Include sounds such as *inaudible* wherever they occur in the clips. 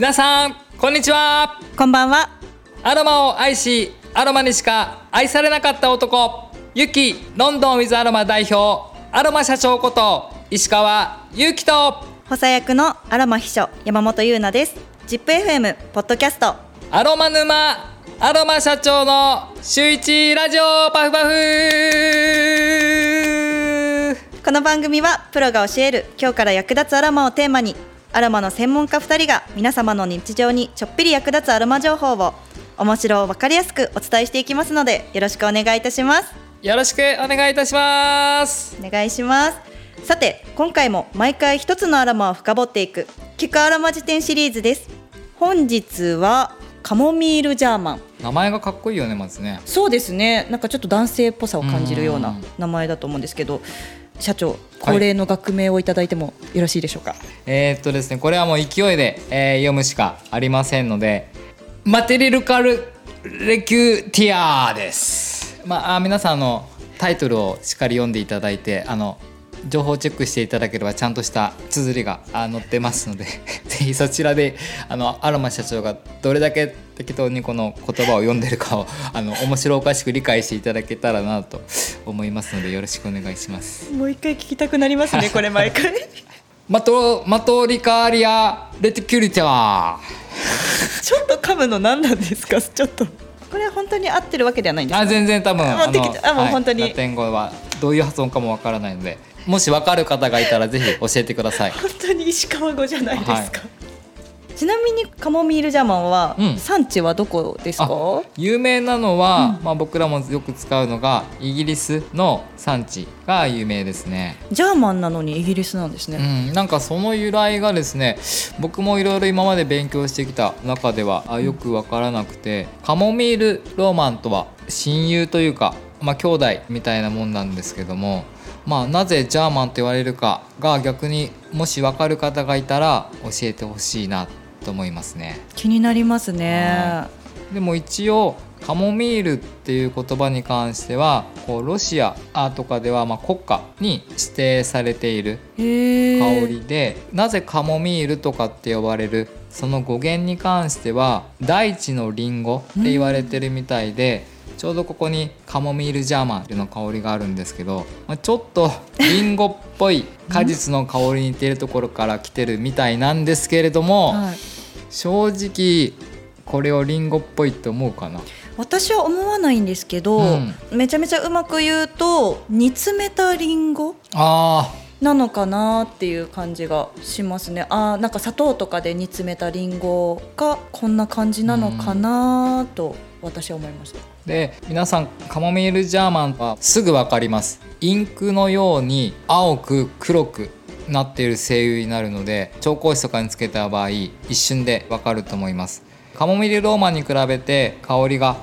皆さんこんにちは。こんばんは。アロマを愛しアロマにしか愛されなかった男。ユキロンドンウィズアロマ代表アロマ社長こと石川祐希と。補佐役のアロマ秘書山本優奈です。ZIPFM ポッドキャスト。アロマ沼アロマ社長の週一ラジオパフパフ。この番組はプロが教える今日から役立つアロマをテーマにアロマの専門家2人が皆様の日常にちょっぴり役立つアロマ情報を面白分かりやすくお伝えしていきますのでよろしくお願いいたします。よろしくお願いいたします。お願いします。さて今回も毎回一つのアロマを深掘っていく聞くアロマ辞典シリーズです。本日はカモミールジャーマン。名前がかっこいいよねまずね。そうですね。なんかちょっと男性っぽさを感じるような名前だと思うんですけど社長恒例の学名をいただいてもよろしいでしょうか、はい、えー、っとですねこれはもう勢いで、えー、読むしかありませんのでマテリルカルレキュティアです。まあ皆さんのタイトルをしっかり読んでいただいてあの情報チェックしていただければちゃんとした綴りが載ってますので *laughs* ぜひそちらであのアロマ社長がどれだけ適当にこの言葉を読んでるかをあの面白おかしく理解していただけたらなと思いますのでよろしくお願いします。もう一回聞きたくなりますね *laughs* これ毎回。マトマトリカーリアレティキュリティちょっと噛むの何なんですか？ちょっと。これは本当に合ってるわけではないんですか？あ全然多分あもう本当に、はい、ラテン語はどういう発音かもわからないのでもし分かる方がいたらぜひ教えてください。本当に石川語じゃないですか、はい、ちなみにカモミールジャーマンは、うん、産地はどこですか？有名なのは、うん、まあ、僕らもよく使うのがイギリスの産地が有名ですね。ジャーマンなのにイギリスなんですね、うん、なんかその由来がですね僕もいろいろ今まで勉強してきた中ではあよく分からなくて、カモミールローマンとは親友というかまあ兄弟みたいなもんなんですけどもまあ、なぜジャーマンと言われるかが逆にもし分かる方がいたら教えてほしいなと思いますね。気になりますね。でも一応カモミールっていう言葉に関してはこうロシアとかではま国家に指定されている香りでなぜカモミールとかって呼ばれるその語源に関しては大地のリンゴって言われてるみたいで、ちょうどここにカモミールジャーマンの香りがあるんですけど、まあ、ちょっとリンゴっぽい果実の香りに似てるところから来てるみたいなんですけれども、はい、正直これをリンゴっぽいって思うかな？私は思わないんですけど、うん、めちゃめちゃうまく言うと煮詰めたリンゴあなのかなっていう感じがしますね。あなんか砂糖とかで煮詰めたりんごがこんな感じなのかなと私は思いました、で皆さんカモミールジャーマンはすぐ分かります。インクのように青く黒くなっている精油になるので調香師とかにつけた場合一瞬で分かると思います。カモミールローマンに比べて香りが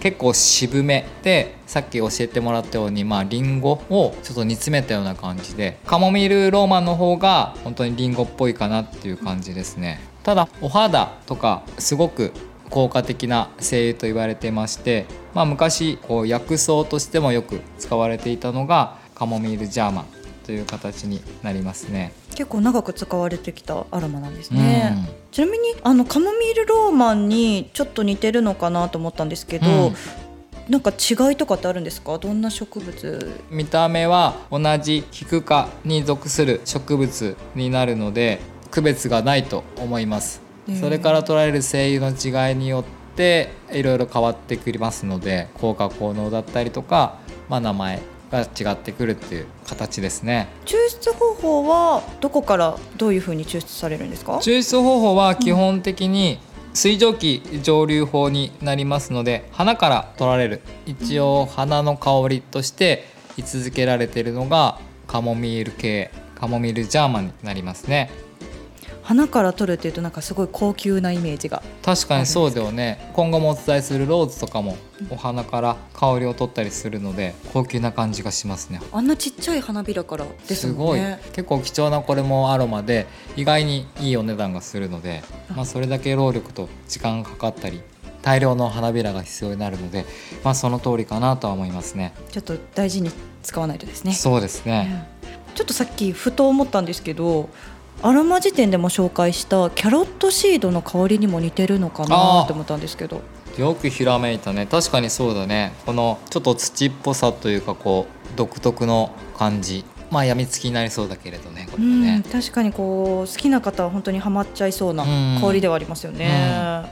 結構渋めでさっき教えてもらったようにまあリンゴをちょっと煮詰めたような感じでカモミールローマンの方が本当にリンゴっぽいかなっていう感じですね。ただお肌とかすごく効果的な精油と言われてまして、まあ、昔こう薬草としてもよく使われていたのがカモミールジャーマンという形になりますね。結構長く使われてきたアロマなんですね、うん、ちなみにあのカモミールローマンにちょっと似てるのかなと思ったんですけど、うん、なんか違いとかってあるんですか？どんな植物？見た目は同じキク科に属する植物になるので区別がないと思いますそれから取られる精油の違いによっていろいろ変わってくりますので効果効能だったりとか、まあ、名前が違ってくるっていう形ですね。抽出方法はどこからどういうふうに抽出されるんですか？抽出方法は基本的に水蒸気蒸留法になりますので花から取られる。一応花の香りとして位置づけられているのがカモミール系カモミールジャーマンになりますね花から取るっていうとなんかすごい高級なイメージが。確かにそうだよね。今後もお伝えするローズとかもお花から香りを取ったりするので高級な感じがしますね。あんなちっちゃい花びらからです、ね、すごい結構貴重なこれもアロマで意外にいいお値段がするので、まあ、それだけ労力と時間がかかったり大量の花びらが必要になるので、まあ、その通りかなとは思いますね。ちょっと大事に使わないとですね。そうですね、うん、ちょっとさっきふと思ったんですけどアロマ辞典でも紹介したキャロットシードの香りにも似てるのかなって思ったんですけど。よくひらめいたね。確かにそうだね。このちょっと土っぽさというかこう独特の感じ。まあやみつきになりそうだけれどねこれね、うん、確かにこう好きな方は本当にはまっちゃいそうな香りではありますよね、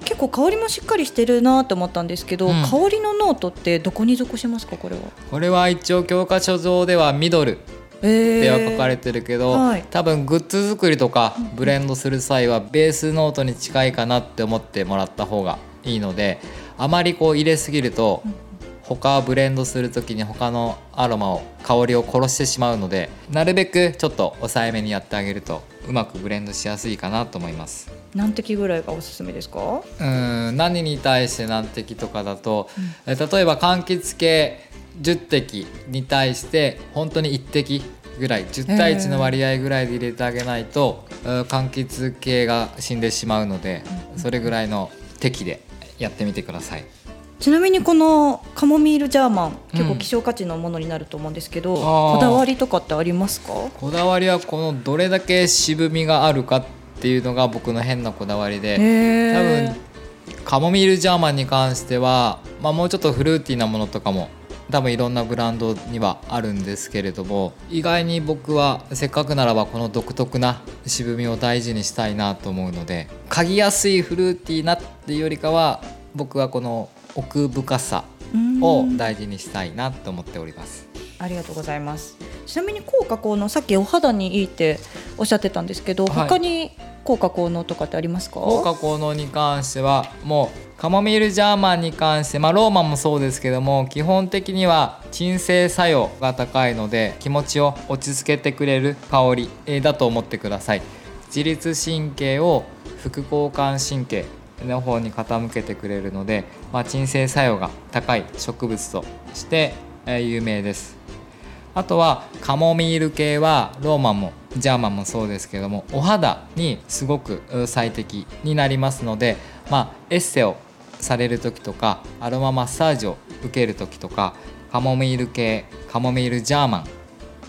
うん、結構香りもしっかりしてるなと思ったんですけど、うん、香りのノートってどこに属しますかこれは？これは一応教科書上ではミドルでは書かれてるけど、えーはい、多分グッズ作りとかブレンドする際はベースノートに近いかなって思ってもらった方がいいのであまりこう入れすぎると他ブレンドする時に他のアロマを香りを殺してしまうのでなるべくちょっと抑えめにやってあげるとうまくブレンドしやすいかなと思います。何滴ぐらいがおすすめですか？うん何に対して何滴とかだと、うん、例えば柑橘系10滴に対して本当に1滴ぐらい10対1の割合ぐらいで入れてあげないと、柑橘系が死んでしまうので、それぐらいの適でやってみてください。ちなみにこのカモミールジャーマン結構希少価値のものになると思うんですけど、うん、こだわりとかってありますか？こだわりはこのどれだけ渋みがあるかっていうのが僕の変なこだわりで多分カモミールジャーマンに関しては、まあ、もうちょっとフルーティーなものとかも多分いろんなブランドにはあるんですけれども意外に僕はせっかくならばこの独特な渋みを大事にしたいなと思うので嗅ぎやすいフルーティーなっていうよりかは僕はこの奥深さを大事にしたいなと思っております。ありがとうございます。ちなみに効果効能さっきお肌にいいっておっしゃってたんですけど、はい、他に効果効能とかってありますか？効果効能に関してはもうカモミールジャーマンに関して、まあ、ローマンもそうですけども基本的には鎮静作用が高いので気持ちを落ち着けてくれる香りだと思ってください自律神経を副交感神経の方に傾けてくれるので、まあ、鎮静作用が高い植物として有名ですあとはカモミール系はローマンもジャーマンもそうですけどもお肌にすごく最適になりますので、まあ、エッセをされる時とかアロママッサージを受ける時とかカモミール系カモミールジャーマン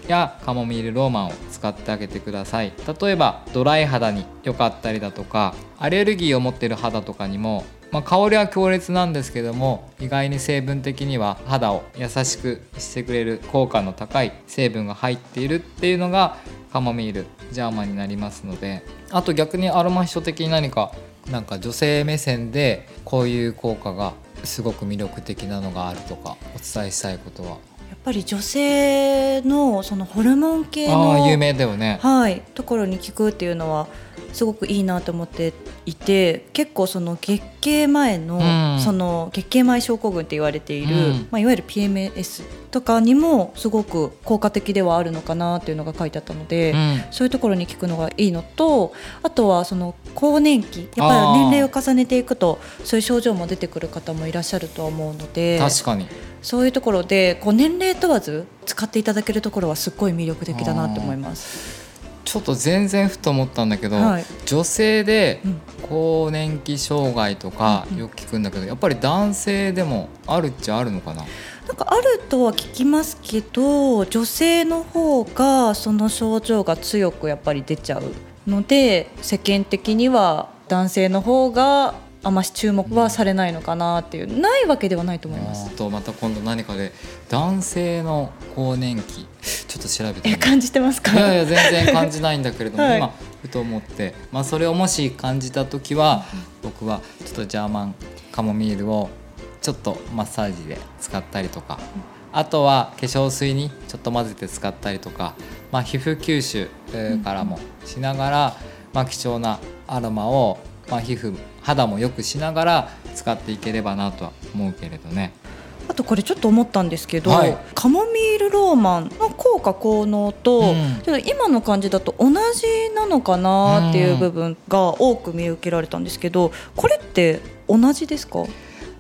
やカモミールローマンを使ってあげてください。例えばドライ肌に良かったりだとかアレルギーを持っている肌とかにもまあ、香りは強烈なんですけども意外に成分的には肌を優しくしてくれる効果の高い成分が入っているっていうのがカモミールジャーマンになりますのであと逆にアロマ秘書的に何かなんか女性目線でこういう効果がすごく魅力的なのがあるとかお伝えしたいことはぱり女性のそのホルモン系の有名だよね、はい、ところに効くっていうのはすごくいいなと思っていて結構その月経前の、うん、その月経前症候群って言われている、うん、まあ、いわゆる PMS とかにもすごく効果的ではあるのかなっていうのが書いてあったので、うん、そういうところに効くのがいいのとあとはその更年期やっぱり年齢を重ねていくとそういう症状も出てくる方もいらっしゃると思うので確かにそういうところでこう年齢問わず使っていただけるところはすっごい魅力的だなと思います。ちょっと全然ふと思ったんだけど、はい、女性で更年期障害とかよく聞くんだけど、やっぱり男性でもあるっちゃあるのかな？なんかあるとは聞きますけど女性の方がその症状が強くやっぱり出ちゃうので世間的には男性の方があまし注目はされないのかなっていうないわけではないと思います。とまた今度何かで男性の更年期ちょっと調べて感じてますか？いやいや全然感じないんだけれども、*laughs* はい、今ふと思って、まあ、それをもし感じた時は僕はちょっとジャーマンカモミールをちょっとマッサージで使ったりとか、あとは化粧水にちょっと混ぜて使ったりとか、まあ、皮膚吸収からもしながら、まあ、貴重なアロマを、まあ、皮膚肌も良くしながら使っていければなとは思うけれどね。あとこれちょっと思ったんですけど、はい、カモミールローマンの効果効能と、うん、ちょっと今の感じだと同じなのかなっていう部分が多く見受けられたんですけどこれって同じですか、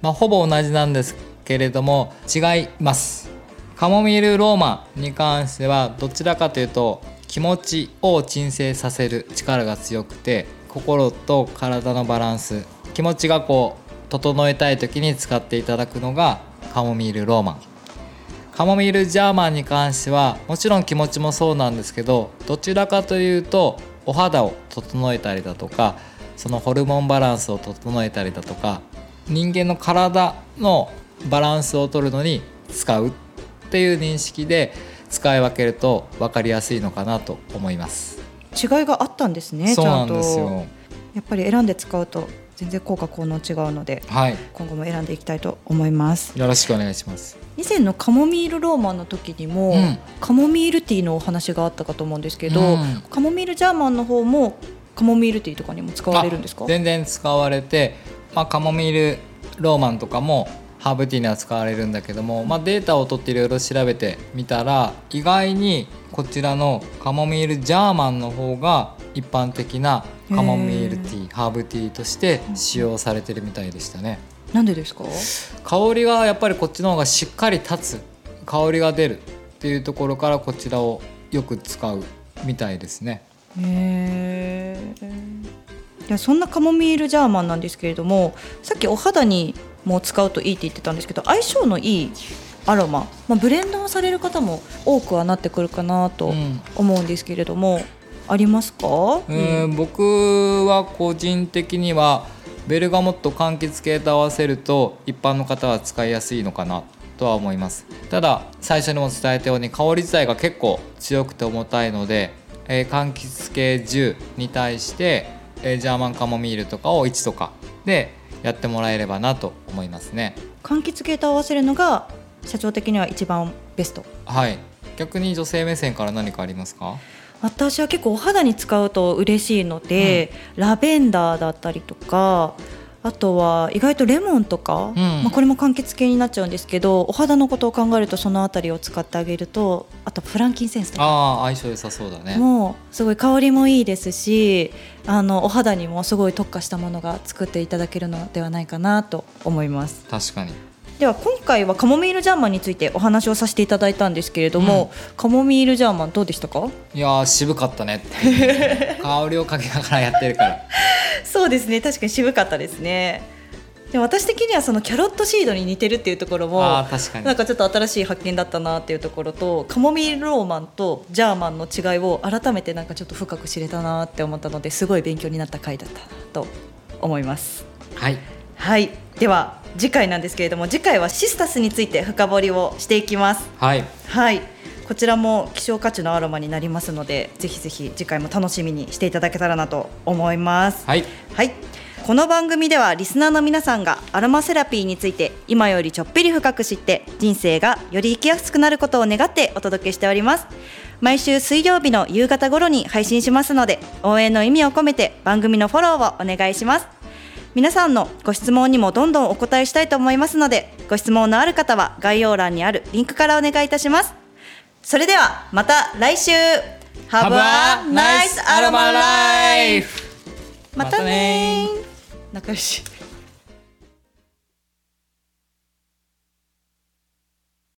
まあ、ほぼ同じなんですけれども違います。カモミールローマンに関してはどちらかというと気持ちを鎮静させる力が強くて心と体のバランス気持ちがこう整えたい時に使っていただくのがカモミールローマン。カモミールジャーマンに関してはもちろん気持ちもそうなんですけどどちらかというとお肌を整えたりだとかそのホルモンバランスを整えたりだとか人間の体のバランスを取るのに使うっていう認識で使い分けると分かりやすいのかなと思います。違いがあったんですねそうなんちゃんと。ですよやっぱり選んで使うと全然効果効能違うのではい。今後も選んでいきたいと思います。よろしくお願いします。以前のカモミールローマンの時にも、うん。カモミールティーのお話があったかと思うんですけど、うん。カモミールジャーマンの方もカモミールティーとかにも使われるんですか？あ全然使われて、まあ、カモミールローマンとかもハーブティーには使われるんだけども、まあ、データを取っていろいろ調べてみたら意外にこちらのカモミールジャーマンの方が一般的なカモミールティーハーブティーとして使用されてるみたいでしたね。なんでですか？香りがやっぱりこっちの方がしっかり立つ。香りが出るっていうところからこちらをよく使うみたいですね。へー。いやそんなカモミールジャーマンなんですけれどもさっきお肌にも使うといいって言ってたんですけど相性のいいアロマ、まあ、ブレンドをされる方も多くはなってくるかなとうん。思うんですけれども、ありますか、えー僕は個人的にはベルガモット柑橘系と合わせると一般の方は使いやすいのかなとは思います。ただ最初にも伝えたように香り自体が結構強くて重たいので、えー柑橘系10に対して、えージャーマンカモミールとかを1とか。でやってもらえればなと思いますね。柑橘系と合わせるのが社長的には一番ベスト。はい。逆に女性目線から何かありますか？私は結構お肌に使うと嬉しいので、ラベンダーだったりとかあとは意外とレモンとか、まあ、これも柑橘系になっちゃうんですけどお肌のことを考えるとそのあたりを使ってあげるとあとフランキンセンスとか。ああ相性良さそうだね。もうすごい香りもいいですしあのお肌にもすごい特化したものが作っていただけるのではないかなと思います。確かにでは今回はカモミールジャーマンについてお話をさせていただいたんですけれども、カモミールジャーマンどうでしたか？いやー渋かったね香りをかけながらやってるから。*laughs* そうですね。確かに渋かったですね。で私的にはそのキャロットシードに似てるっていうところもあー確かに。なんかちょっと新しい発見だったなっていうところとカモミールローマンとジャーマンの違いを改めてなんかちょっと深く知れたなって思ったのですごい勉強になった回だったなと思います。はいはい。では次回なんですけれども次回はシスタスについて深掘りをしていきます。はい。はい。こちらも希少価値のアロマになりますのでぜひぜひ次回も楽しみにしていただけたらなと思います。はい。はい。この番組ではリスナーの皆さんがアロマセラピーについて今よりちょっぴり深く知って人生がより生きやすくなることを願ってお届けしております。毎週水曜日の夕方頃に配信しますので応援の意味を込めて番組のフォローをお願いします皆さんのご質問にもどんどんお答えしたいと思いますのでご質問のある方は概要欄にあるリンクからお願いいたします。それではまた来週。Have a nice aroma life! またねー。仲良し